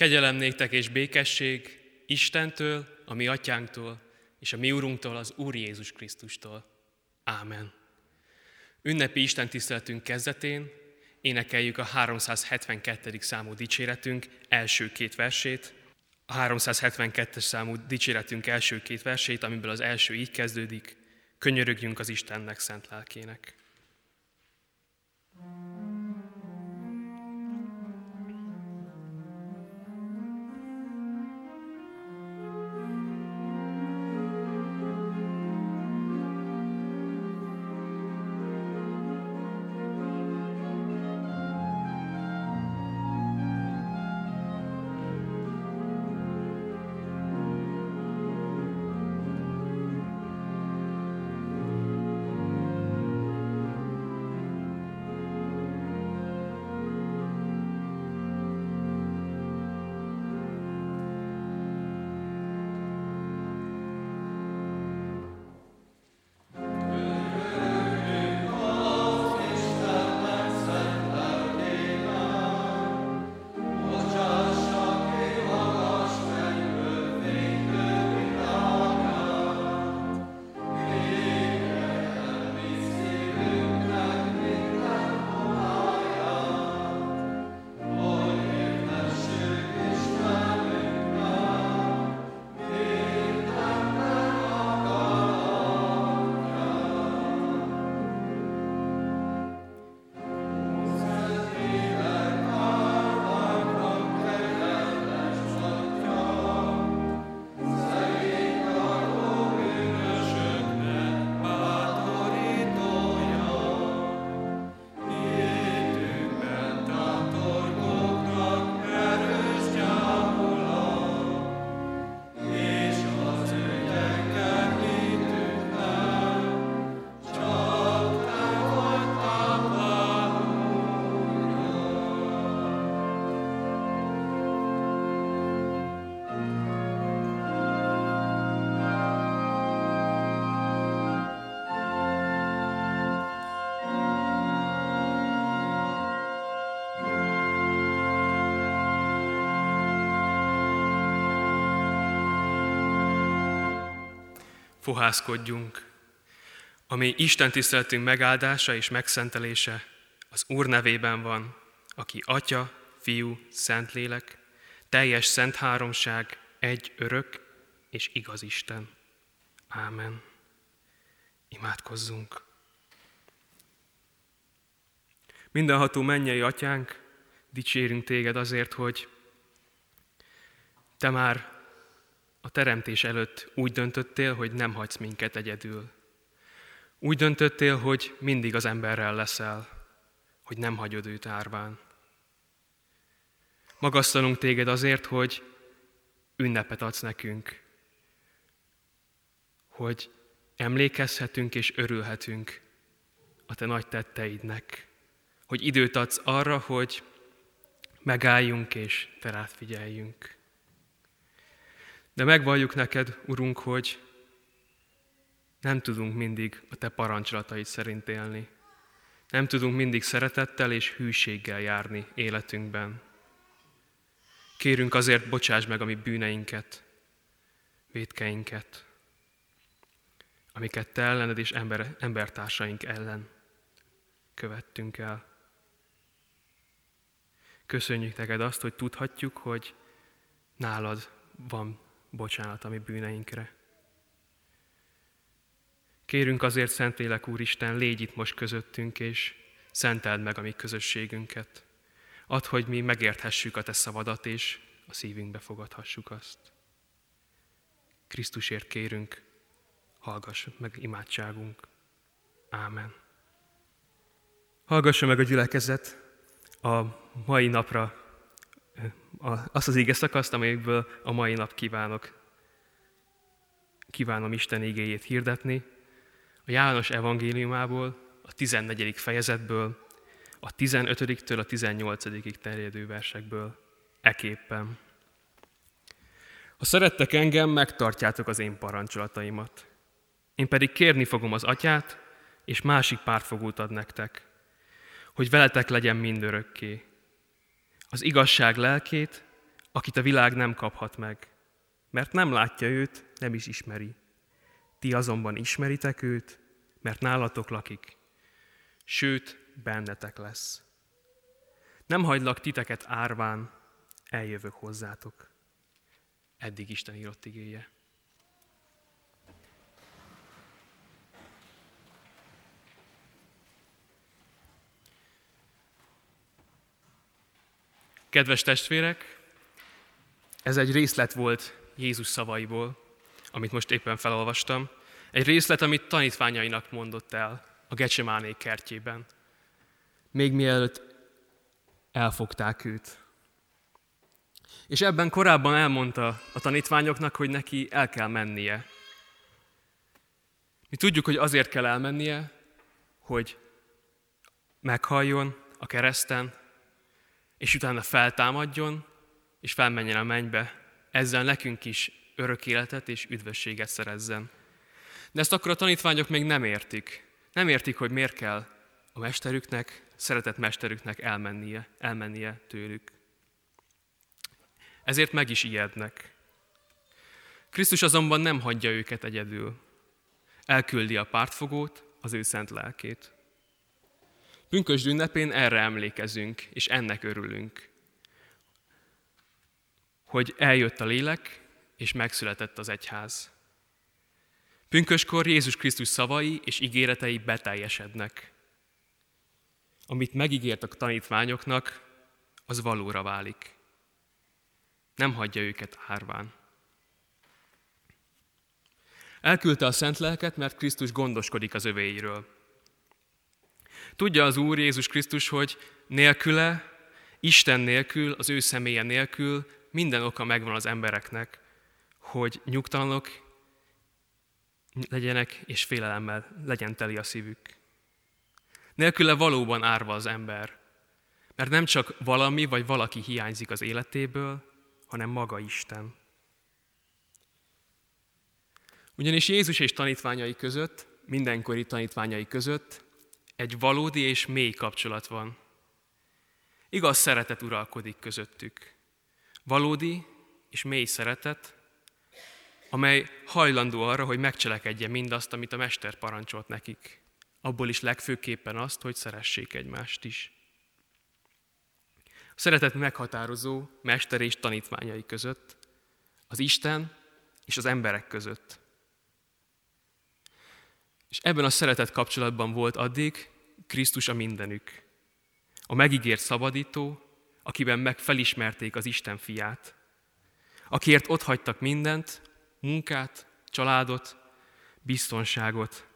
Kegyelem néktek és békesség Istentől, a mi atyánktól, és a mi Urunktól, az Úr Jézus Krisztustól. Ámen. Ünnepi Isten tiszteletünk kezdetén énekeljük a 372. számú dicséretünk első két versét, a 372-es számú dicséretünk első két versét, amiből az első így kezdődik, könyörögjünk az Istennek szent lelkének. Fohászkodjunk, ami Isten tiszteletünk megáldása és megszentelése az Úr nevében van, aki Atya, Fiú, Szentlélek, teljes szent háromság, egy örök és igaz Isten. Ámen. Imádkozzunk. Mindenható mennyei atyánk, dicsérünk téged azért, hogy te már a teremtés előtt úgy döntöttél, hogy nem hagysz minket egyedül. Úgy döntöttél, hogy mindig az emberrel leszel, hogy nem hagyod őt árván. Magasztalunk téged azért, hogy ünnepet adsz nekünk, hogy emlékezhetünk és örülhetünk a te nagy tetteidnek, hogy időt adsz arra, hogy megálljunk és te rád figyeljünk. De megvalljuk neked, Urunk, hogy nem tudunk mindig a Te parancsolataid szerint élni. Nem tudunk mindig szeretettel és hűséggel járni életünkben. Kérünk azért, bocsáss meg a mi bűneinket, védkeinket, amiket Te ellened és ember, embertársaink ellen követtünk el. Köszönjük neked azt, hogy tudhatjuk, hogy nálad van bocsánat a mi bűneinkre. Kérünk azért, Szentlélek Úristen, légy itt most közöttünk, és szenteld meg a mi közösségünket. Add, hogy mi megérthessük a Te szavadat, és a szívünkbe fogadhassuk azt. Krisztusért kérünk, hallgass meg imádságunk. Ámen. Hallgassa meg a gyülekezet a mai napra azt az ége szakaszt, amelyekből a mai nap kívánok. Kívánom Isten igéjét hirdetni. A János evangéliumából, a 14. fejezetből, a 15-től a 18 terjedő versekből, eképpen. Ha szerettek engem, megtartjátok az én parancsolataimat. Én pedig kérni fogom az atyát, és másik pártfogót ad nektek, hogy veletek legyen mindörökké, az igazság lelkét, akit a világ nem kaphat meg, mert nem látja őt, nem is ismeri. Ti azonban ismeritek őt, mert nálatok lakik, sőt, bennetek lesz. Nem hagylak titeket árván, eljövök hozzátok. Eddig Isten írott igéje. Kedves testvérek, ez egy részlet volt Jézus szavaiból, amit most éppen felolvastam. Egy részlet, amit tanítványainak mondott el a Gecsemáné kertjében. Még mielőtt elfogták őt. És ebben korábban elmondta a tanítványoknak, hogy neki el kell mennie. Mi tudjuk, hogy azért kell elmennie, hogy meghalljon a kereszten, és utána feltámadjon, és felmenjen a mennybe, ezzel nekünk is örök életet és üdvösséget szerezzen. De ezt akkor a tanítványok még nem értik. Nem értik, hogy miért kell a mesterüknek, szeretett mesterüknek elmennie, elmennie tőlük. Ezért meg is ijednek. Krisztus azonban nem hagyja őket egyedül. Elküldi a pártfogót, az ő szent lelkét. Pünkösd ünnepén erre emlékezünk, és ennek örülünk. Hogy eljött a lélek, és megszületett az egyház. Pünköskor Jézus Krisztus szavai és ígéretei beteljesednek. Amit megígért a tanítványoknak, az valóra válik. Nem hagyja őket árván. Elküldte a szent lelket, mert Krisztus gondoskodik az övéiről. Tudja az Úr Jézus Krisztus, hogy nélküle, Isten nélkül, az ő személye nélkül minden oka megvan az embereknek, hogy nyugtalanok legyenek, és félelemmel legyen teli a szívük. Nélküle valóban árva az ember, mert nem csak valami vagy valaki hiányzik az életéből, hanem maga Isten. Ugyanis Jézus és tanítványai között, mindenkori tanítványai között egy valódi és mély kapcsolat van. Igaz szeretet uralkodik közöttük. Valódi és mély szeretet, amely hajlandó arra, hogy megcselekedje mindazt, amit a Mester parancsolt nekik. Abból is legfőképpen azt, hogy szeressék egymást is. A szeretet meghatározó Mester és tanítványai között, az Isten és az emberek között. És ebben a szeretet kapcsolatban volt addig Krisztus a mindenük. A megígért szabadító, akiben meg felismerték az Isten fiát. Akiért ott hagytak mindent, munkát, családot, biztonságot.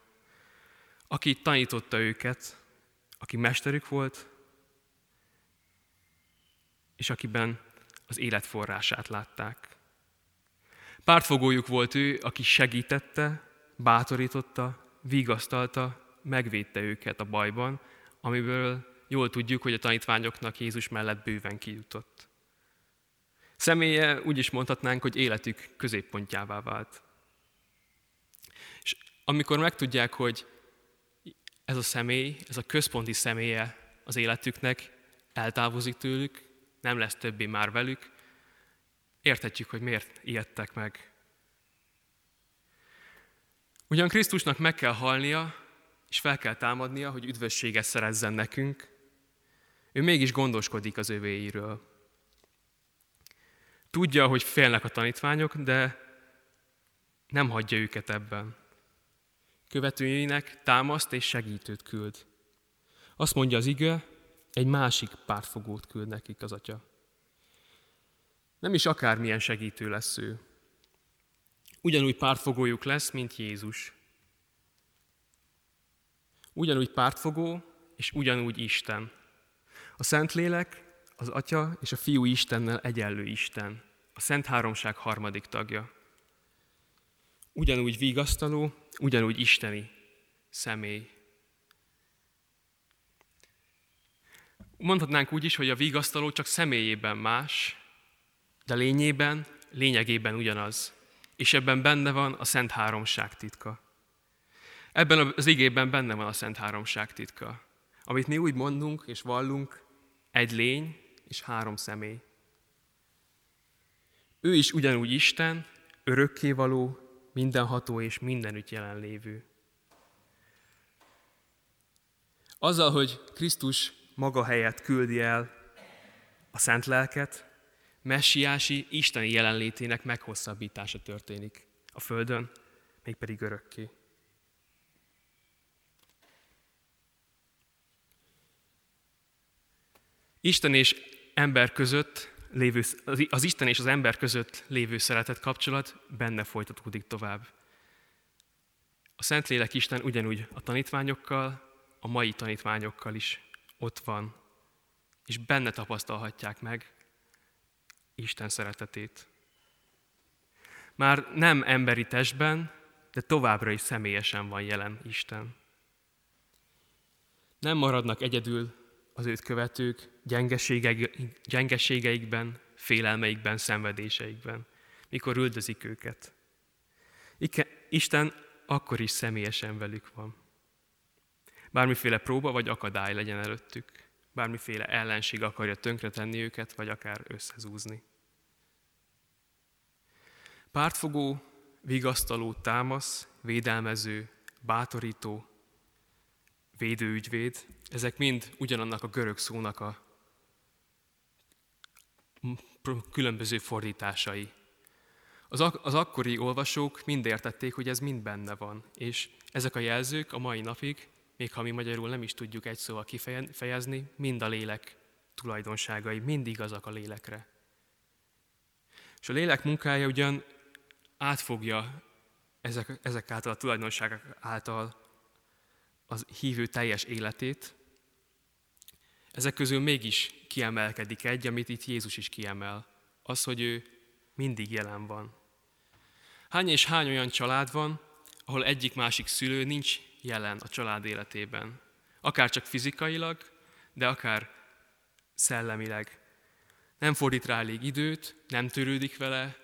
Aki tanította őket, aki mesterük volt, és akiben az élet forrását látták. Pártfogójuk volt ő, aki segítette, bátorította, vigasztalta, megvédte őket a bajban, amiből jól tudjuk, hogy a tanítványoknak Jézus mellett bőven kijutott. Személye úgy is mondhatnánk, hogy életük középpontjává vált. És amikor megtudják, hogy ez a személy, ez a központi személye az életüknek eltávozik tőlük, nem lesz többé már velük, érthetjük, hogy miért ijedtek meg. Ugyan Krisztusnak meg kell halnia, és fel kell támadnia, hogy üdvösséget szerezzen nekünk, ő mégis gondoskodik az övéiről. Tudja, hogy félnek a tanítványok, de nem hagyja őket ebben. Követőinek támaszt és segítőt küld. Azt mondja az ige, egy másik pártfogót küld nekik az atya. Nem is akármilyen segítő lesz ő. Ugyanúgy pártfogójuk lesz, mint Jézus. Ugyanúgy pártfogó, és ugyanúgy Isten. A Szentlélek, az Atya és a Fiú Istennel egyenlő Isten. A Szent Háromság harmadik tagja. Ugyanúgy vigasztaló, ugyanúgy isteni személy. Mondhatnánk úgy is, hogy a vigasztaló csak személyében más, de lényében, lényegében ugyanaz. És ebben benne van a Szent Háromság titka. Ebben az igében benne van a Szent Háromság titka. Amit mi úgy mondunk és vallunk, egy lény és három személy. Ő is ugyanúgy Isten, örökkévaló, mindenható és mindenütt jelenlévő. Azzal, hogy Krisztus maga helyett küldi el a szent lelket, messiási, isteni jelenlétének meghosszabbítása történik a Földön, mégpedig örökké. Isten és ember között lévő, az Isten és az ember között lévő szeretet kapcsolat benne folytatódik tovább. A Szentlélek Isten ugyanúgy a tanítványokkal, a mai tanítványokkal is ott van, és benne tapasztalhatják meg Isten szeretetét. Már nem emberi testben, de továbbra is személyesen van jelen Isten. Nem maradnak egyedül az őt követők gyengeségeikben, félelmeikben, szenvedéseikben, mikor üldözik őket. Isten akkor is személyesen velük van. Bármiféle próba vagy akadály legyen előttük, bármiféle ellenség akarja tönkretenni őket, vagy akár összezúzni. Pártfogó, vigasztaló, támasz, védelmező, bátorító, védőügyvéd, ezek mind ugyanannak a görög szónak a különböző fordításai. Az, ak- az akkori olvasók mind értették, hogy ez mind benne van, és ezek a jelzők a mai napig, még ha mi magyarul nem is tudjuk egy szóval kifejezni, mind a lélek tulajdonságai, mind igazak a lélekre. És a lélek munkája ugyan átfogja ezek, ezek által a tulajdonságok által az hívő teljes életét, ezek közül mégis kiemelkedik egy, amit itt Jézus is kiemel. Az, hogy ő mindig jelen van. Hány és hány olyan család van, ahol egyik-másik szülő nincs jelen a család életében. Akár csak fizikailag, de akár szellemileg. Nem fordít rá elég időt, nem törődik vele,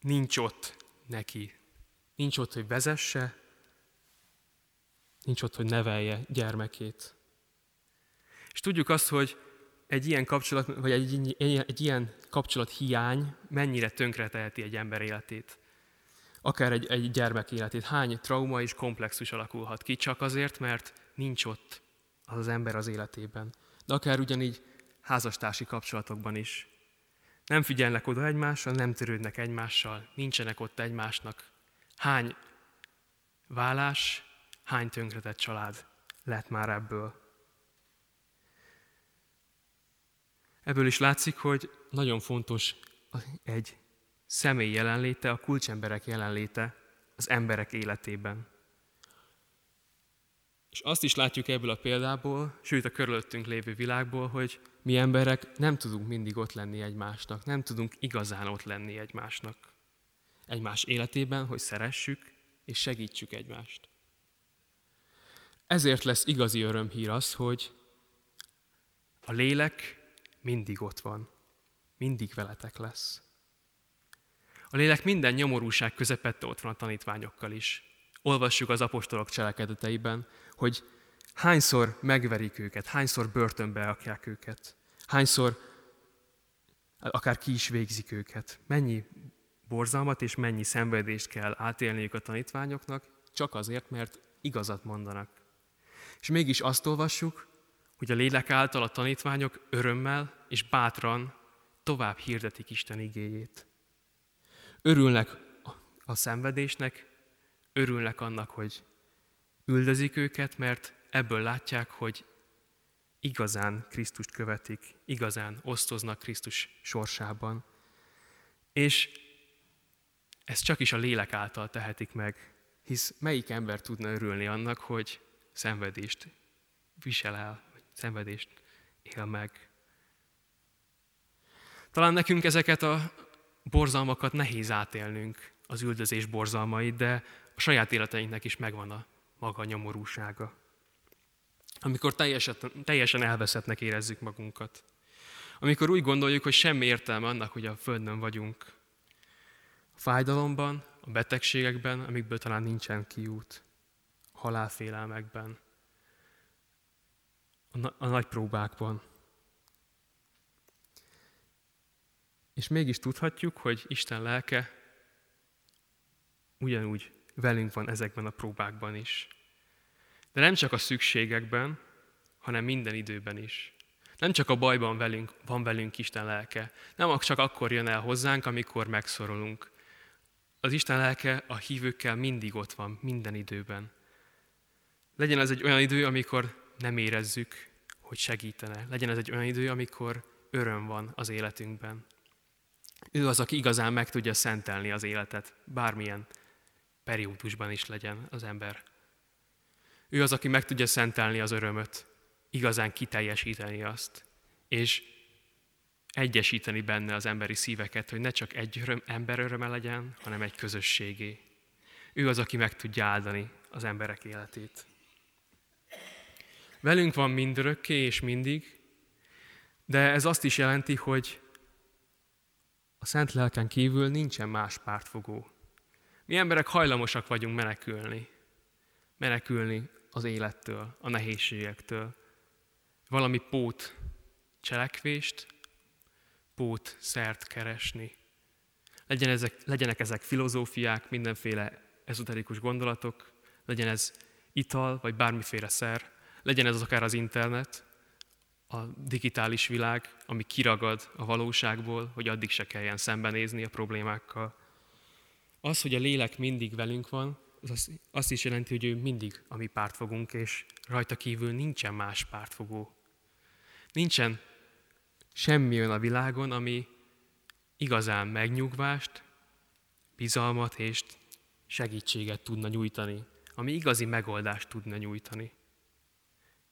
nincs ott neki. Nincs ott, hogy vezesse, nincs ott, hogy nevelje gyermekét. És tudjuk azt, hogy egy ilyen kapcsolat, vagy egy, egy ilyen kapcsolat hiány mennyire tönkreteheti egy ember életét. Akár egy, egy gyermek életét. Hány trauma és komplexus alakulhat ki, csak azért, mert nincs ott az az ember az életében. De akár ugyanígy házastársi kapcsolatokban is. Nem figyelnek oda egymásra, nem törődnek egymással, nincsenek ott egymásnak. Hány vállás, hány tönkretett család lett már ebből. Ebből is látszik, hogy nagyon fontos egy személy jelenléte, a kulcsemberek jelenléte az emberek életében. És azt is látjuk ebből a példából, sőt a körülöttünk lévő világból, hogy mi emberek nem tudunk mindig ott lenni egymásnak, nem tudunk igazán ott lenni egymásnak. Egymás életében, hogy szeressük és segítsük egymást. Ezért lesz igazi örömhír az, hogy a lélek mindig ott van, mindig veletek lesz. A lélek minden nyomorúság közepette ott van a tanítványokkal is. Olvassuk az apostolok cselekedeteiben, hogy hányszor megverik őket, hányszor börtönbe akják őket, hányszor akár ki is végzik őket. Mennyi borzalmat és mennyi szenvedést kell átélniük a tanítványoknak, csak azért, mert igazat mondanak. És mégis azt olvassuk, hogy a lélek által a tanítványok örömmel és bátran tovább hirdetik Isten igéjét. Örülnek a szenvedésnek, örülnek annak, hogy üldözik őket, mert ebből látják, hogy igazán Krisztust követik, igazán osztoznak Krisztus sorsában. És ezt csak is a lélek által tehetik meg, hisz melyik ember tudna örülni annak, hogy szenvedést visel el, vagy szenvedést él meg. Talán nekünk ezeket a borzalmakat nehéz átélnünk, az üldözés borzalmait, de a saját életeinknek is megvan a maga nyomorúsága. Amikor teljesen, teljesen elveszettnek érezzük magunkat. Amikor úgy gondoljuk, hogy semmi értelme annak, hogy a Földön vagyunk. A fájdalomban, a betegségekben, amikből talán nincsen kiút. Halálfélelmekben. A, na- a nagy próbákban. És mégis tudhatjuk, hogy Isten lelke ugyanúgy velünk van ezekben a próbákban is. De nem csak a szükségekben, hanem minden időben is. Nem csak a bajban velünk, van velünk Isten lelke. Nem csak akkor jön el hozzánk, amikor megszorulunk. Az Isten lelke a hívőkkel mindig ott van, minden időben. Legyen ez egy olyan idő, amikor nem érezzük, hogy segítene. Legyen ez egy olyan idő, amikor öröm van az életünkben. Ő az, aki igazán meg tudja szentelni az életet, bármilyen periódusban is legyen az ember. Ő az, aki meg tudja szentelni az örömöt, igazán kiteljesíteni azt, és egyesíteni benne az emberi szíveket, hogy ne csak egy öröm, ember öröme legyen, hanem egy közösségé. Ő az, aki meg tudja áldani az emberek életét. Velünk van mindörökké és mindig, de ez azt is jelenti, hogy a Szent Lelken kívül nincsen más pártfogó. Mi emberek hajlamosak vagyunk menekülni. Menekülni az élettől, a nehézségektől. Valami pót cselekvést, pót szert keresni. Legyen ezek, legyenek ezek filozófiák, mindenféle ezoterikus gondolatok, legyen ez ital, vagy bármiféle szer, legyen ez akár az internet, a digitális világ, ami kiragad a valóságból, hogy addig se kelljen szembenézni a problémákkal. Az, hogy a lélek mindig velünk van, az azt is jelenti, hogy ő mindig a mi pártfogunk, és rajta kívül nincsen más pártfogó. Nincsen semmi olyan a világon, ami igazán megnyugvást, bizalmat és segítséget tudna nyújtani, ami igazi megoldást tudna nyújtani.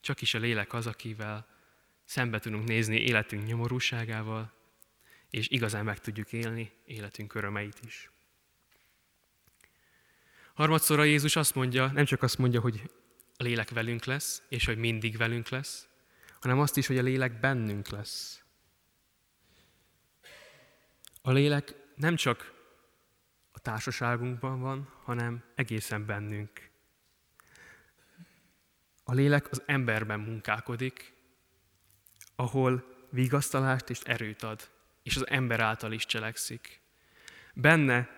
Csak is a lélek az, akivel szembe tudunk nézni életünk nyomorúságával, és igazán meg tudjuk élni életünk örömeit is. Harmadszor a Jézus azt mondja, nem csak azt mondja, hogy a lélek velünk lesz, és hogy mindig velünk lesz, hanem azt is, hogy a lélek bennünk lesz. A lélek nem csak a társaságunkban van, hanem egészen bennünk. A lélek az emberben munkálkodik, ahol vigasztalást és erőt ad, és az ember által is cselekszik. Benne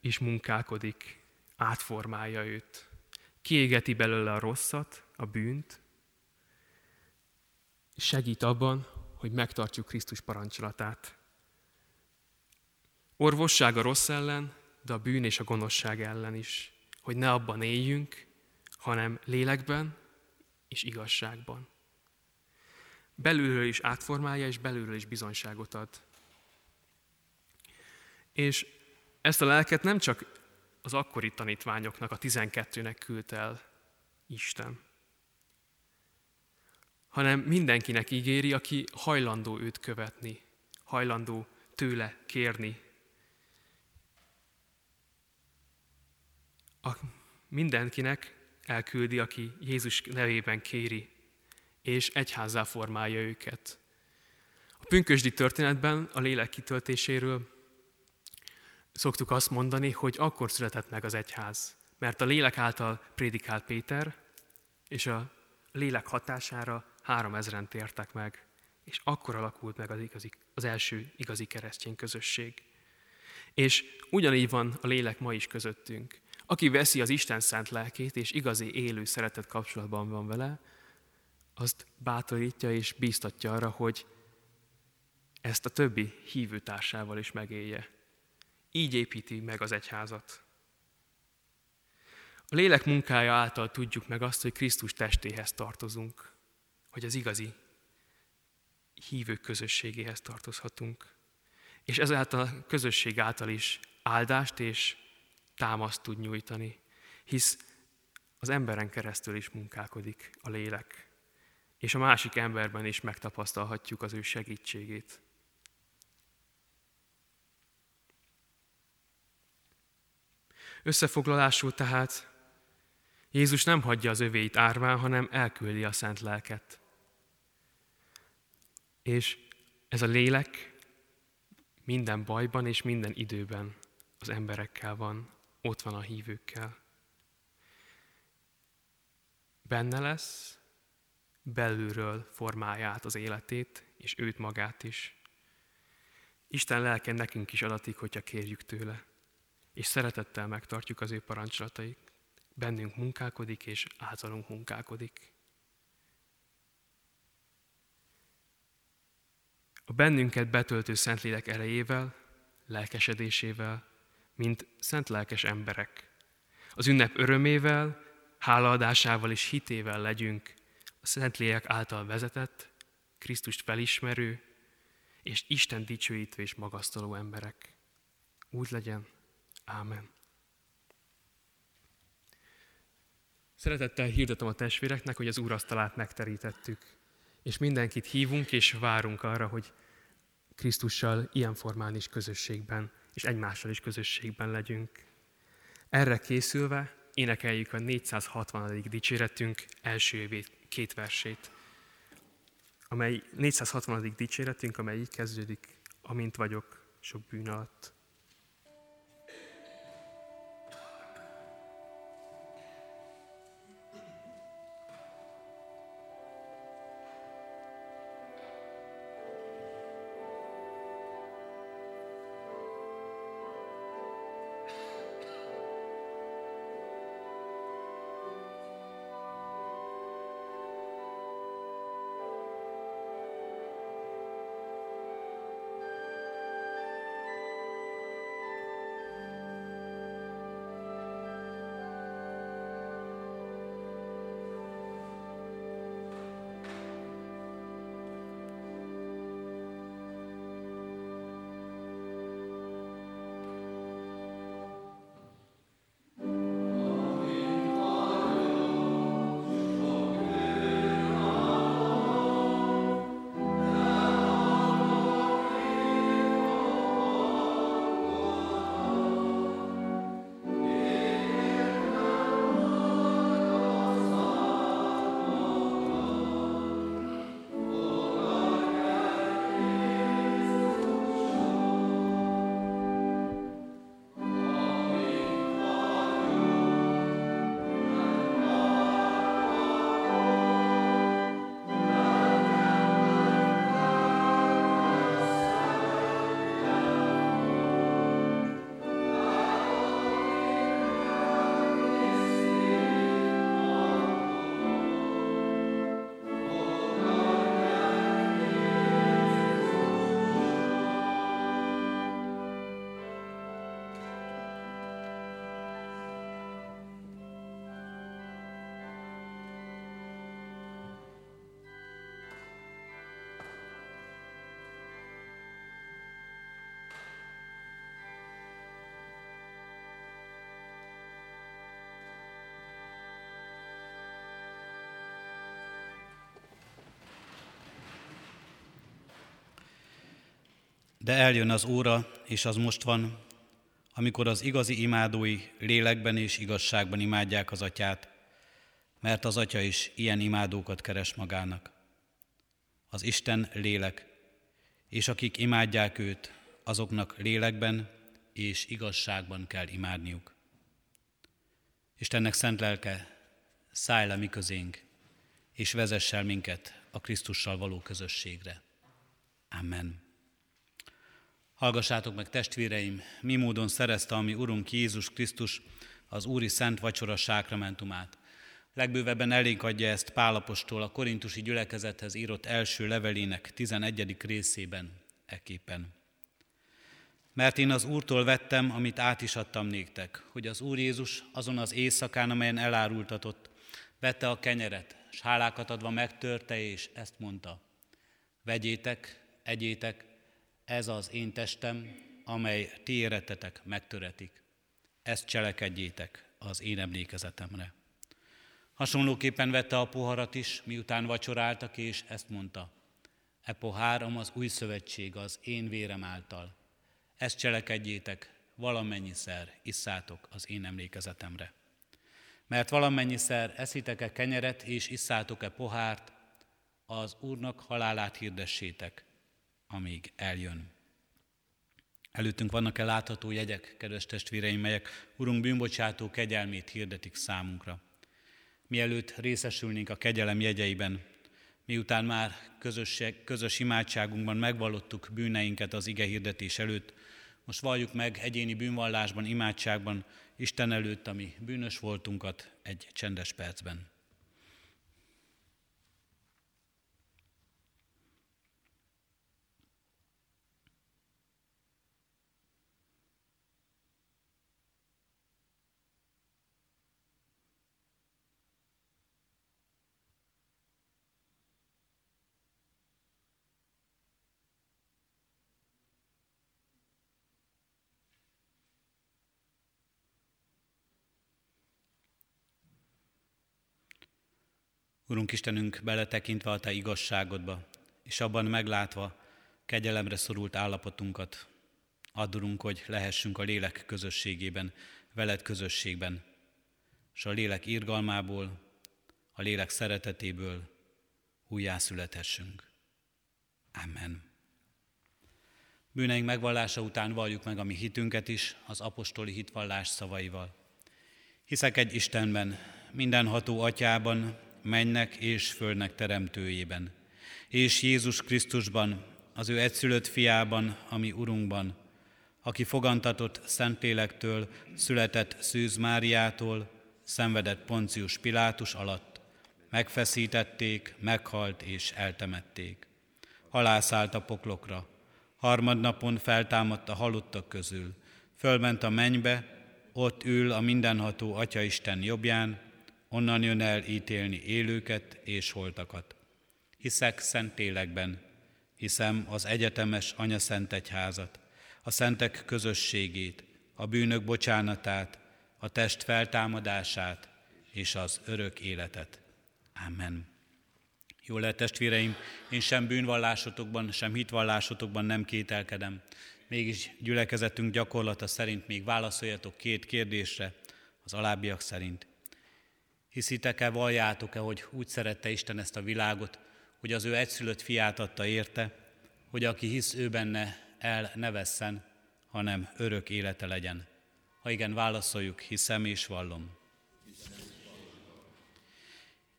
is munkálkodik, átformálja őt. Kiégeti belőle a rosszat, a bűnt, segít abban, hogy megtartjuk Krisztus parancsolatát. Orvosság a rossz ellen, de a bűn és a gonoszság ellen is. Hogy ne abban éljünk, hanem lélekben és igazságban. Belülről is átformálja, és belülről is bizonyságot ad. És ezt a lelket nem csak az akkori tanítványoknak, a tizenkettőnek küldt el Isten, hanem mindenkinek ígéri, aki hajlandó őt követni, hajlandó tőle kérni. A mindenkinek elküldi, aki Jézus nevében kéri, és egyházzá formálja őket. A pünkösdi történetben a lélek kitöltéséről szoktuk azt mondani, hogy akkor született meg az egyház, mert a lélek által prédikált Péter, és a lélek hatására három ezeren tértek meg, és akkor alakult meg az, igazi, az első igazi keresztény közösség. És ugyanígy van a lélek ma is közöttünk. Aki veszi az Isten szent lelkét, és igazi élő szeretet kapcsolatban van vele, azt bátorítja és bíztatja arra, hogy ezt a többi hívőtársával is megélje. Így építi meg az egyházat. A lélek munkája által tudjuk meg azt, hogy Krisztus testéhez tartozunk, hogy az igazi hívők közösségéhez tartozhatunk. És ezáltal a közösség által is áldást és támaszt tud nyújtani, hisz az emberen keresztül is munkálkodik a lélek, és a másik emberben is megtapasztalhatjuk az ő segítségét. Összefoglalásul tehát Jézus nem hagyja az övéit árván, hanem elküldi a szent lelket. És ez a lélek minden bajban és minden időben az emberekkel van, ott van a hívőkkel. Benne lesz, belülről formálja át az életét, és őt magát is. Isten lelke nekünk is adatik, hogyha kérjük tőle, és szeretettel megtartjuk az ő parancsolatait. Bennünk munkálkodik, és általunk munkálkodik. A bennünket betöltő Szentlélek erejével, lelkesedésével, mint szent lelkes emberek. Az ünnep örömével, hálaadásával és hitével legyünk a Szentlélek által vezetett, Krisztust felismerő, és Isten dicsőítő és magasztaló emberek. Úgy legyen. Ámen. Szeretettel hirdetem a testvéreknek, hogy az úrasztalát megterítettük, és mindenkit hívunk és várunk arra, hogy Krisztussal ilyen formán is közösségben, és egymással is közösségben legyünk. Erre készülve énekeljük a 460. dicséretünk első két versét amely 460. dicséretünk, amely így kezdődik, amint vagyok sok bűn alatt. De eljön az óra, és az most van, amikor az igazi imádói lélekben és igazságban imádják az atyát, mert az atya is ilyen imádókat keres magának. Az Isten lélek, és akik imádják őt, azoknak lélekben és igazságban kell imádniuk. Istennek szent lelke, szállj le mi közénk, és vezess el minket a Krisztussal való közösségre. Amen. Hallgassátok meg, testvéreim, mi módon szerezte a mi Urunk Jézus Krisztus az Úri Szent Vacsora sákramentumát. Legbővebben elénk adja ezt Pálapostól a korintusi gyülekezethez írott első levelének 11. részében, eképpen. Mert én az Úrtól vettem, amit át is adtam néktek, hogy az Úr Jézus azon az éjszakán, amelyen elárultatott, vette a kenyeret, s hálákat adva megtörte, és ezt mondta. Vegyétek, egyétek, ez az én testem, amely ti éretetek megtöretik. Ezt cselekedjétek az én emlékezetemre. Hasonlóképpen vette a poharat is, miután vacsoráltak, és ezt mondta. E poháram az új szövetség az én vérem által. Ezt cselekedjétek, valamennyiszer isszátok az én emlékezetemre. Mert valamennyiszer eszitek-e kenyeret és isszátok-e pohárt, az Úrnak halálát hirdessétek, amíg eljön. Előttünk vannak-e látható jegyek, kedves testvéreim, melyek Urunk bűnbocsátó kegyelmét hirdetik számunkra. Mielőtt részesülnénk a kegyelem jegyeiben, Miután már közös, közös imádságunkban megvallottuk bűneinket az ige hirdetés előtt, most valljuk meg egyéni bűnvallásban, imádságban Isten előtt, ami bűnös voltunkat egy csendes percben. Urunk Istenünk, beletekintve a Te igazságodba, és abban meglátva kegyelemre szorult állapotunkat, addurunk, hogy lehessünk a lélek közösségében, veled közösségben, és a lélek irgalmából, a lélek szeretetéből újjászülethessünk. Amen. Bűneink megvallása után valljuk meg a mi hitünket is az apostoli hitvallás szavaival. Hiszek egy Istenben, mindenható atyában, mennek és földnek teremtőjében, és Jézus Krisztusban, az ő egyszülött fiában, ami Urunkban, aki fogantatott Szentlélektől, született Szűz Máriától, szenvedett Poncius Pilátus alatt, megfeszítették, meghalt és eltemették. Halászállt a poklokra, harmadnapon feltámadt a halottak közül, fölment a mennybe, ott ül a mindenható Atyaisten jobbján, onnan jön el ítélni élőket és holtakat. Hiszek szent lélekben, hiszem az egyetemes Anya Szent Egyházat, a szentek közösségét, a bűnök bocsánatát, a test feltámadását és az örök életet. Amen. Jó lehet, testvéreim, én sem bűnvallásotokban, sem hitvallásotokban nem kételkedem. Mégis gyülekezetünk gyakorlata szerint még válaszoljatok két kérdésre, az alábbiak szerint. Hiszitek-e, valljátok-e, hogy úgy szerette Isten ezt a világot, hogy az ő egyszülött fiát adta érte, hogy aki hisz ő benne, el ne vesszen, hanem örök élete legyen. Ha igen, válaszoljuk, hiszem és vallom.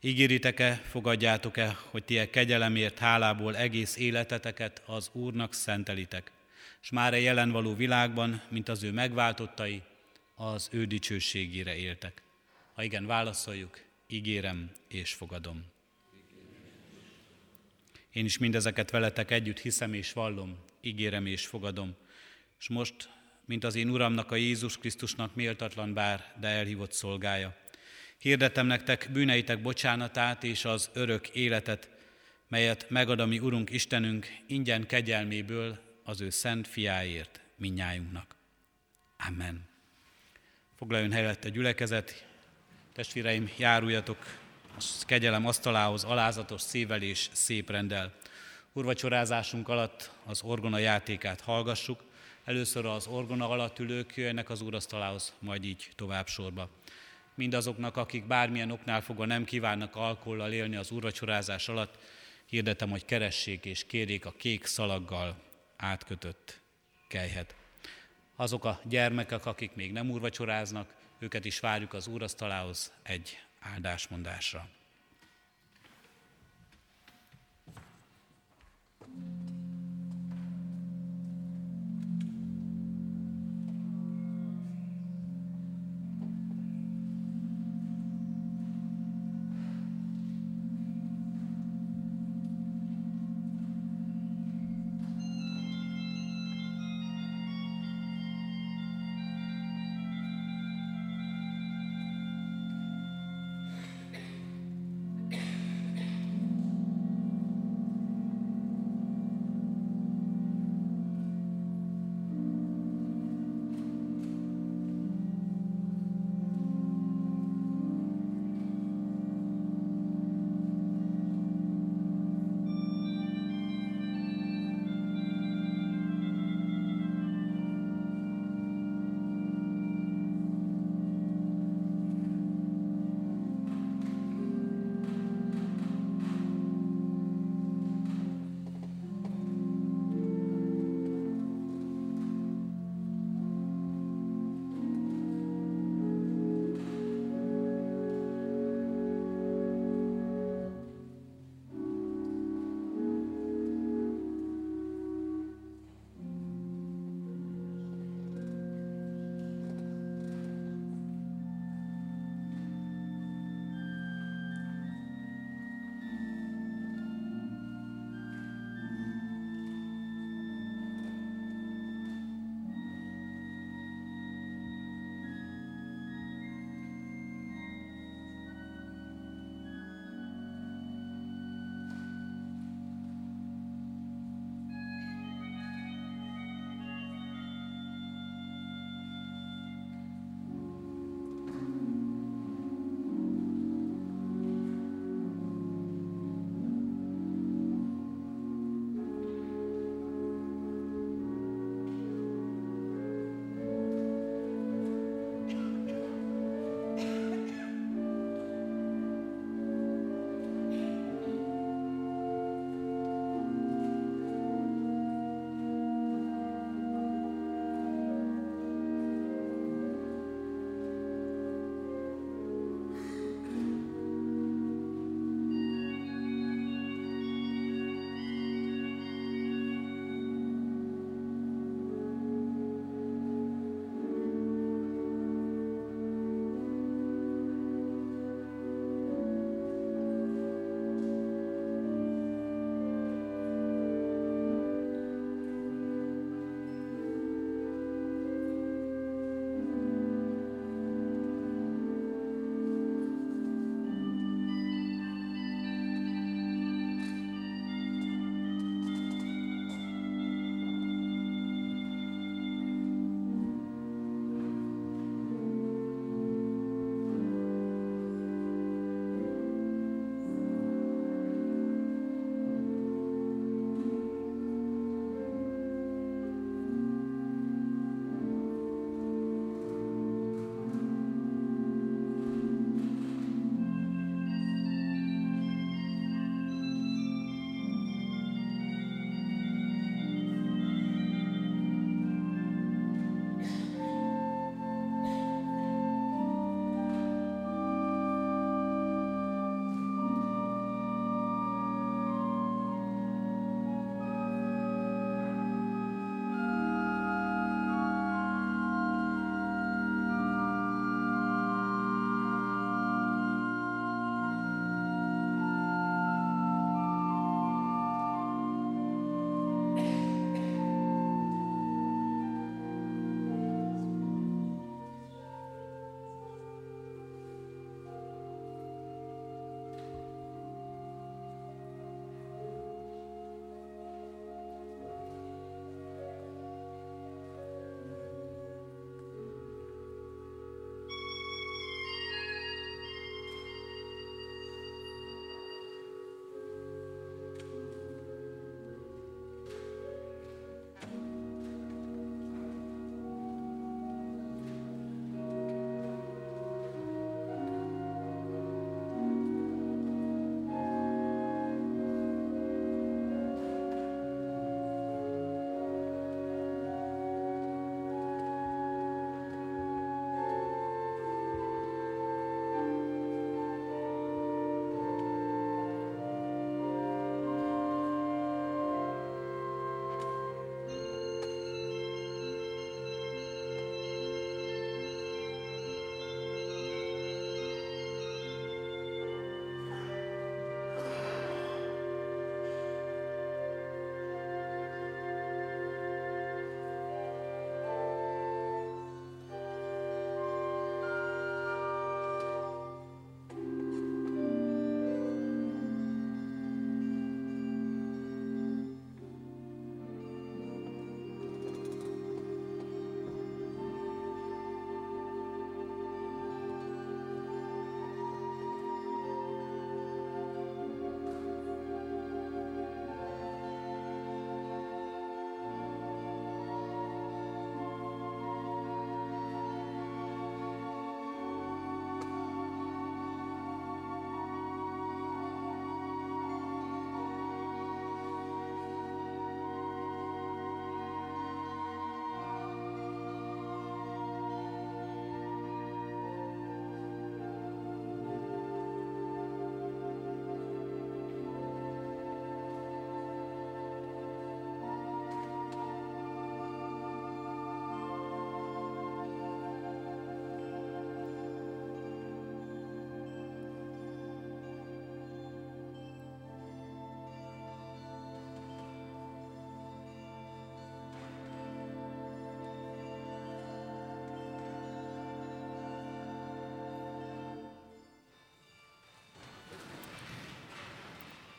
Ígéritek-e, fogadjátok-e, hogy ti kegyelemért hálából egész életeteket az Úrnak szentelitek, és már a jelen való világban, mint az ő megváltottai, az ő dicsőségére éltek. Ha igen, válaszoljuk, ígérem és fogadom. Én is mindezeket veletek együtt hiszem és vallom, ígérem és fogadom. És most, mint az én Uramnak, a Jézus Krisztusnak méltatlan bár, de elhívott szolgája, hirdetem nektek bűneitek bocsánatát és az örök életet, melyet megad a mi Urunk Istenünk ingyen kegyelméből az ő szent fiáért minnyájunknak. Amen. Foglaljon helyett a gyülekezet, Testvéreim, járuljatok a kegyelem asztalához alázatos szívvel és szép rendel. Urvacsorázásunk alatt az orgona játékát hallgassuk. Először az orgona alatt ülők jöjjenek az úrasztalához, majd így tovább sorba. Mindazoknak, akik bármilyen oknál fogva nem kívánnak alkollal élni az úrvacsorázás alatt, hirdetem, hogy keressék és kérjék a kék szalaggal átkötött kejhet. Azok a gyermekek, akik még nem úrvacsoráznak, őket is várjuk az úrasztalához egy áldásmondásra.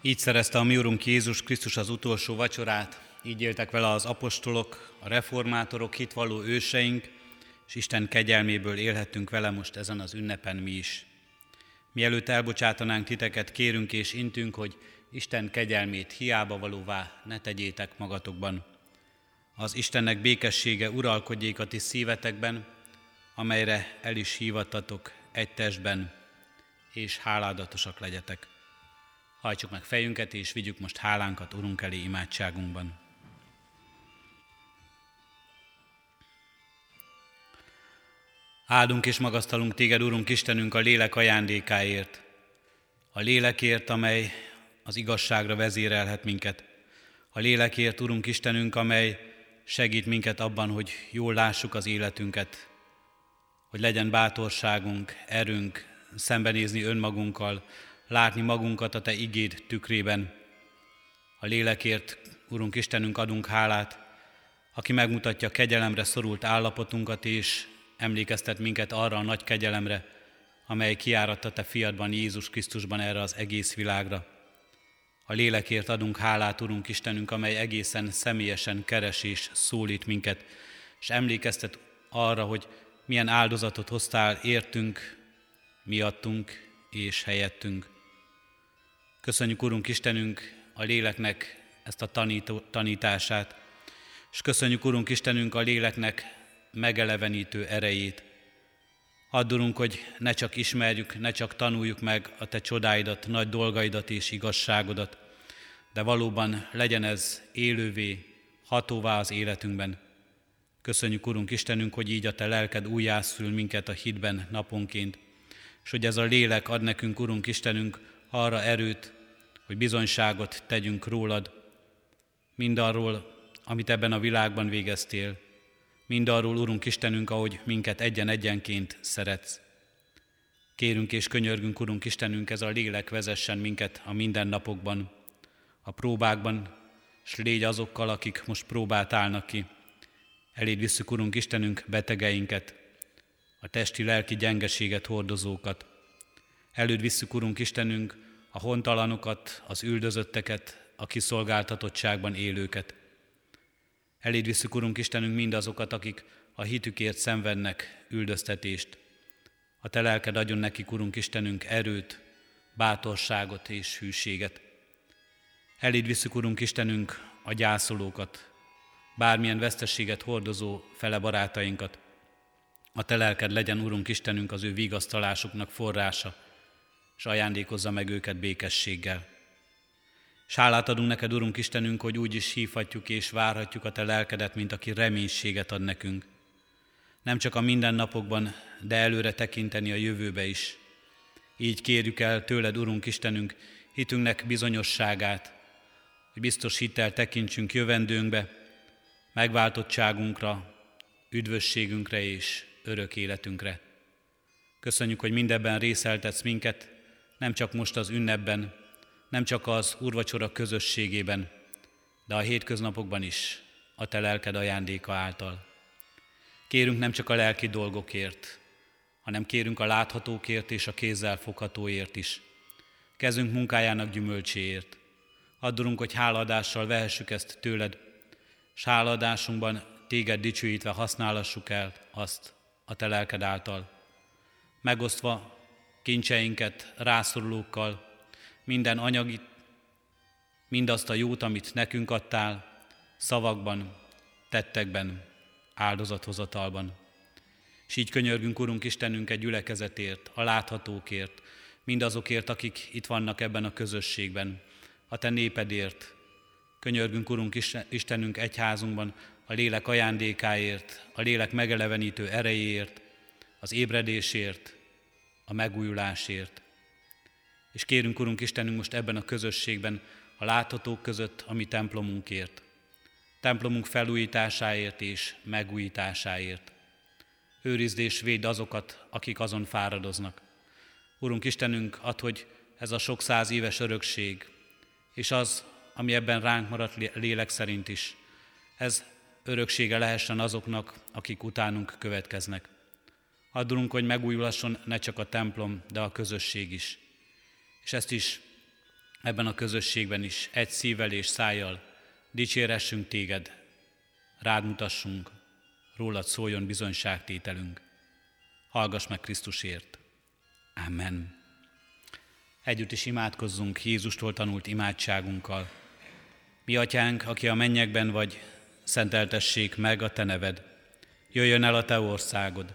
Így szerezte a mi Urunk Jézus Krisztus az utolsó vacsorát, így éltek vele az apostolok, a reformátorok, hitvalló őseink, és Isten kegyelméből élhettünk vele most ezen az ünnepen mi is. Mielőtt elbocsátanánk titeket, kérünk és intünk, hogy Isten kegyelmét hiába valóvá ne tegyétek magatokban. Az Istennek békessége uralkodjék a ti szívetekben, amelyre el is hívattatok egy testben, és háládatosak legyetek. Hajtsuk meg fejünket, és vigyük most hálánkat Urunk elé imádságunkban. Áldunk és magasztalunk téged, Urunk Istenünk, a lélek ajándékáért, a lélekért, amely az igazságra vezérelhet minket, a lélekért, Urunk Istenünk, amely segít minket abban, hogy jól lássuk az életünket, hogy legyen bátorságunk, erőnk szembenézni önmagunkkal, látni magunkat a Te igéd tükrében. A lélekért, Urunk Istenünk, adunk hálát, aki megmutatja kegyelemre szorult állapotunkat, és emlékeztet minket arra a nagy kegyelemre, amely kiáratta Te fiadban, Jézus Krisztusban erre az egész világra. A lélekért adunk hálát, Urunk Istenünk, amely egészen személyesen keres és szólít minket, és emlékeztet arra, hogy milyen áldozatot hoztál értünk, miattunk és helyettünk. Köszönjük, Urunk Istenünk, a léleknek ezt a tanító, tanítását, és köszönjük, Urunk Istenünk, a léleknek megelevenítő erejét. Addurunk, hogy ne csak ismerjük, ne csak tanuljuk meg a Te csodáidat, nagy dolgaidat és igazságodat, de valóban legyen ez élővé, hatóvá az életünkben. Köszönjük, Urunk Istenünk, hogy így a Te lelked újjászül minket a hitben naponként, és hogy ez a lélek ad nekünk, Urunk Istenünk, arra erőt, hogy bizonyságot tegyünk rólad, mindarról, amit ebben a világban végeztél, mindarról, Urunk Istenünk, ahogy minket egyen-egyenként szeretsz. Kérünk és könyörgünk, Urunk Istenünk, ez a lélek vezessen minket a mindennapokban, a próbákban, és légy azokkal, akik most próbát állnak ki. Eléd visszük, Urunk Istenünk, betegeinket, a testi-lelki gyengeséget hordozókat. Előd visszük, Urunk Istenünk, a hontalanokat, az üldözötteket, a kiszolgáltatottságban élőket. Eléd visszük, Urunk Istenünk, mindazokat, akik a hitükért szenvednek üldöztetést. A Te lelked adjon nekik, Urunk Istenünk, erőt, bátorságot és hűséget. Eléd visszük, Urunk Istenünk, a gyászolókat, bármilyen vesztességet hordozó fele barátainkat. A Te lelked legyen, Urunk Istenünk, az ő vigasztalásuknak forrása, és ajándékozza meg őket békességgel. S adunk neked, Urunk Istenünk, hogy úgy is hívhatjuk és várhatjuk a Te lelkedet, mint aki reménységet ad nekünk. Nem csak a mindennapokban, de előre tekinteni a jövőbe is. Így kérjük el tőled, Urunk Istenünk, hitünknek bizonyosságát, hogy biztos hittel tekintsünk jövendőnkbe, megváltottságunkra, üdvösségünkre és örök életünkre. Köszönjük, hogy mindebben részeltetsz minket, nem csak most az ünnepben, nem csak az úrvacsora közösségében, de a hétköznapokban is, a te lelked ajándéka által. Kérünk nem csak a lelki dolgokért, hanem kérünk a láthatókért és a kézzel foghatóért is. Kezünk munkájának gyümölcséért. Addurunk, hogy háladással vehessük ezt tőled, s háladásunkban téged dicsőítve használassuk el azt a te lelked által. Megosztva kincseinket rászorulókkal, minden anyagi, mindazt a jót, amit nekünk adtál, szavakban, tettekben, áldozathozatalban. És így könyörgünk, Urunk Istenünk, egy gyülekezetért, a láthatókért, mindazokért, akik itt vannak ebben a közösségben, a Te népedért. Könyörgünk, Urunk Istenünk, egyházunkban a lélek ajándékáért, a lélek megelevenítő erejéért, az ébredésért, a megújulásért. És kérünk, Urunk Istenünk, most ebben a közösségben a láthatók között a mi templomunkért, templomunk felújításáért és megújításáért. Őrizd és védd azokat, akik azon fáradoznak. Urunk Istenünk, ad, hogy ez a sok száz éves örökség, és az, ami ebben ránk maradt lélek szerint is, ez öröksége lehessen azoknak, akik utánunk következnek. Addulunk, hogy megújulasson ne csak a templom, de a közösség is. És ezt is ebben a közösségben is egy szívvel és szájjal dicséressünk téged, rád mutassunk, rólad szóljon bizonyságtételünk. Hallgass meg Krisztusért. Amen. Együtt is imádkozzunk Jézustól tanult imádságunkkal. Mi atyánk, aki a mennyekben vagy, szenteltessék meg a te neved. Jöjjön el a te országod,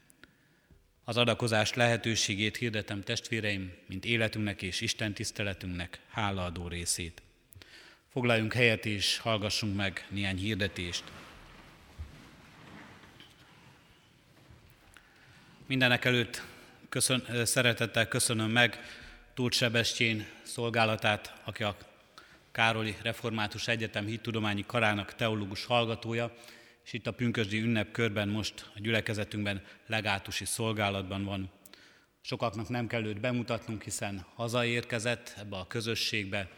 Az adakozás lehetőségét hirdetem testvéreim, mint életünknek és Isten tiszteletünknek hálaadó részét. Foglaljunk helyet és hallgassunk meg néhány hirdetést. Mindenek előtt köszön, szeretettel köszönöm meg Tóth Sebestyén szolgálatát, aki a Károli Református Egyetem hittudományi karának teológus hallgatója, és itt a pünkösdi ünnepkörben most a gyülekezetünkben legátusi szolgálatban van. Sokaknak nem kell őt bemutatnunk, hiszen hazaérkezett ebbe a közösségbe,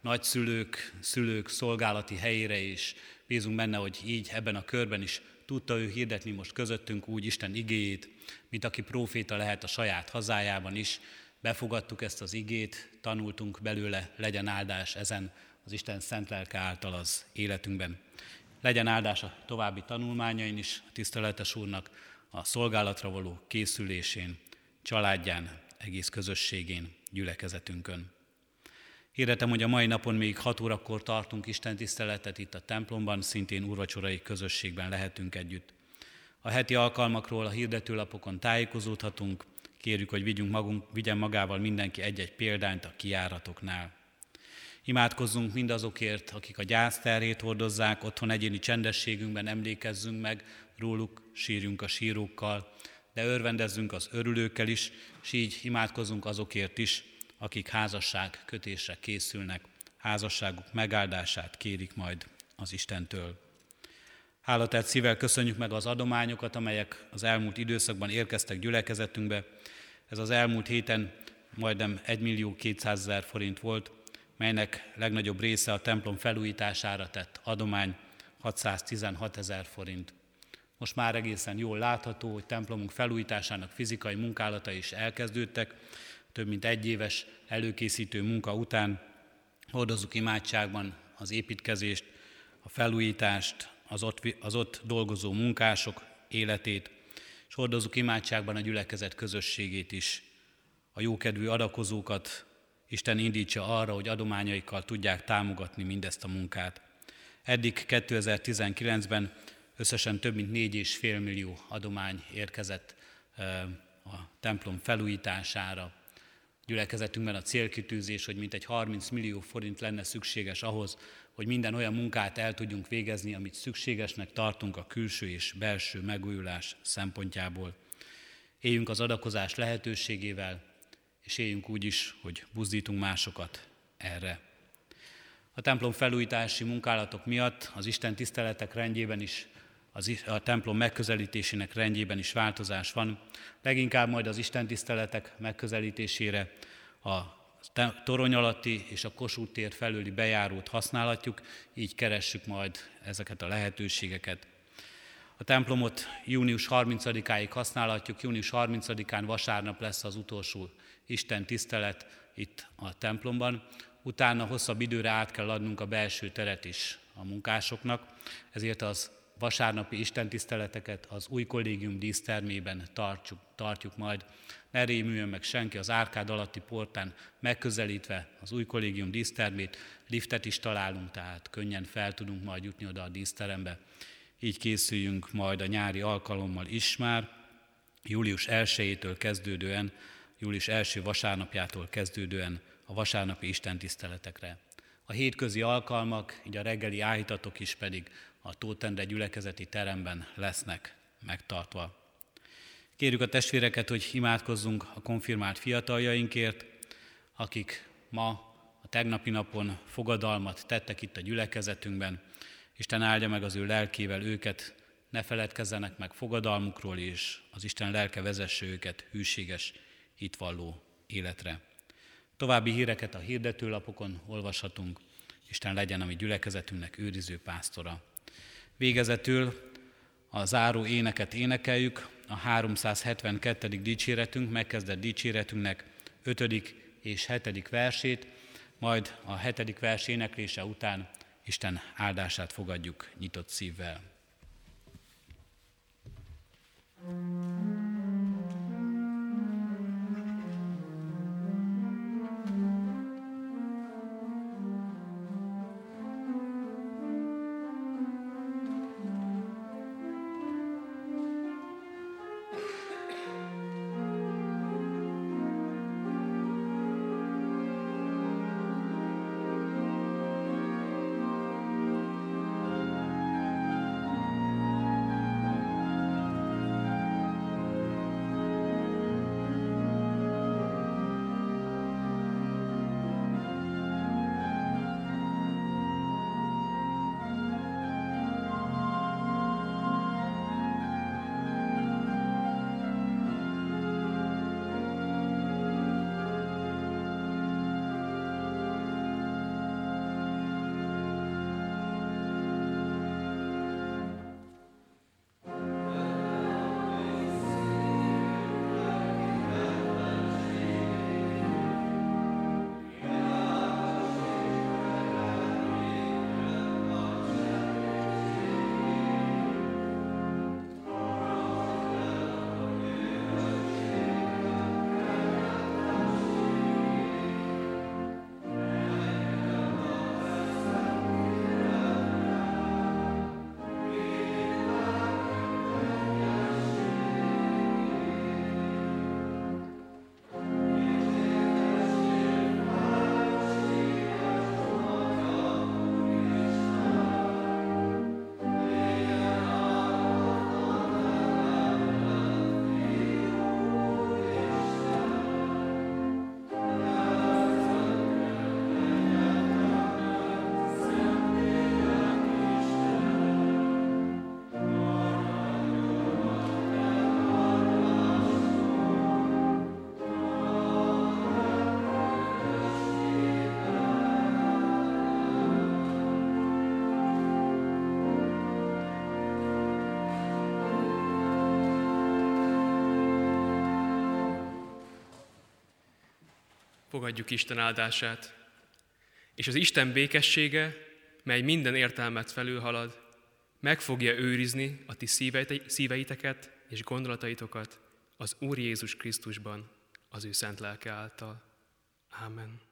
nagyszülők, szülők szolgálati helyére is. Bízunk benne, hogy így ebben a körben is tudta ő hirdetni most közöttünk úgy Isten igéjét, mint aki próféta lehet a saját hazájában is. Befogadtuk ezt az igét, tanultunk belőle, legyen áldás ezen az Isten szent lelke által az életünkben. Legyen áldás a további tanulmányain is, tiszteletes úrnak, a szolgálatra való készülésén, családján, egész közösségén, gyülekezetünkön. Hirdetem, hogy a mai napon még 6 órakor tartunk Isten tiszteletet itt a templomban, szintén úrvacsorai közösségben lehetünk együtt. A heti alkalmakról a hirdetőlapokon tájékozódhatunk, kérjük, hogy vigyünk magunk, vigyen magával mindenki egy-egy példányt a kiáratoknál. Imádkozzunk mindazokért, akik a gyászterét hordozzák, otthon egyéni csendességünkben emlékezzünk meg róluk, sírjunk a sírókkal, de örvendezzünk az örülőkkel is, és így imádkozzunk azokért is, akik házasság kötésre készülnek, házasságuk megáldását kérik majd az Istentől. Hálatát szívvel köszönjük meg az adományokat, amelyek az elmúlt időszakban érkeztek gyülekezetünkbe. Ez az elmúlt héten majdnem 1 millió 200 ezer forint volt, melynek legnagyobb része a templom felújítására tett adomány, 616 ezer forint. Most már egészen jól látható, hogy templomunk felújításának fizikai munkálata is elkezdődtek, több mint egy éves előkészítő munka után hordozzuk imádságban az építkezést, a felújítást, az ott, az ott dolgozó munkások életét, és hordozzuk imádságban a gyülekezet közösségét is. A jókedvű adakozókat Isten indítsa arra, hogy adományaikkal tudják támogatni mindezt a munkát. Eddig 2019-ben összesen több mint 4,5 millió adomány érkezett a templom felújítására, gyülekezetünkben a célkitűzés, hogy mintegy 30 millió forint lenne szükséges ahhoz, hogy minden olyan munkát el tudjunk végezni, amit szükségesnek tartunk a külső és belső megújulás szempontjából. Éljünk az adakozás lehetőségével, és éljünk úgy is, hogy buzdítunk másokat erre. A templom felújítási munkálatok miatt az Isten tiszteletek rendjében is az, a templom megközelítésének rendjében is változás van. Leginkább majd az Isten tiszteletek megközelítésére a torony alatti és a Kossuth tér felüli bejárót használhatjuk, így keressük majd ezeket a lehetőségeket. A templomot június 30-áig használhatjuk, június 30-án vasárnap lesz az utolsó Isten tisztelet itt a templomban. Utána hosszabb időre át kell adnunk a belső teret is a munkásoknak, ezért az vasárnapi istentiszteleteket az új kollégium dísztermében tartjuk, tartjuk majd. Ne rémüljön meg senki az árkád alatti portán megközelítve az új kollégium dísztermét, liftet is találunk, tehát könnyen fel tudunk majd jutni oda a díszterembe. Így készüljünk majd a nyári alkalommal is már, július 1-től kezdődően, július első vasárnapjától kezdődően a vasárnapi istentiszteletekre. A hétközi alkalmak, így a reggeli áhítatok is pedig a Tótendre gyülekezeti teremben lesznek megtartva. Kérjük a testvéreket, hogy imádkozzunk a konfirmált fiataljainkért, akik ma a tegnapi napon fogadalmat tettek itt a gyülekezetünkben, Isten áldja meg az ő lelkével őket, ne feledkezzenek meg fogadalmukról, és az Isten lelke vezesse őket hűséges, hitvalló életre. További híreket a hirdetőlapokon olvashatunk. Isten legyen a mi gyülekezetünknek őriző pásztora. Végezetül a záró éneket énekeljük, a 372. dicséretünk, megkezdett dicséretünknek 5. és 7. versét, majd a 7. vers éneklése után Isten áldását fogadjuk nyitott szívvel. thank fogadjuk Isten áldását. És az Isten békessége, mely minden értelmet felülhalad, meg fogja őrizni a ti szíveiteket és gondolataitokat az Úr Jézus Krisztusban, az ő szent lelke által. Amen.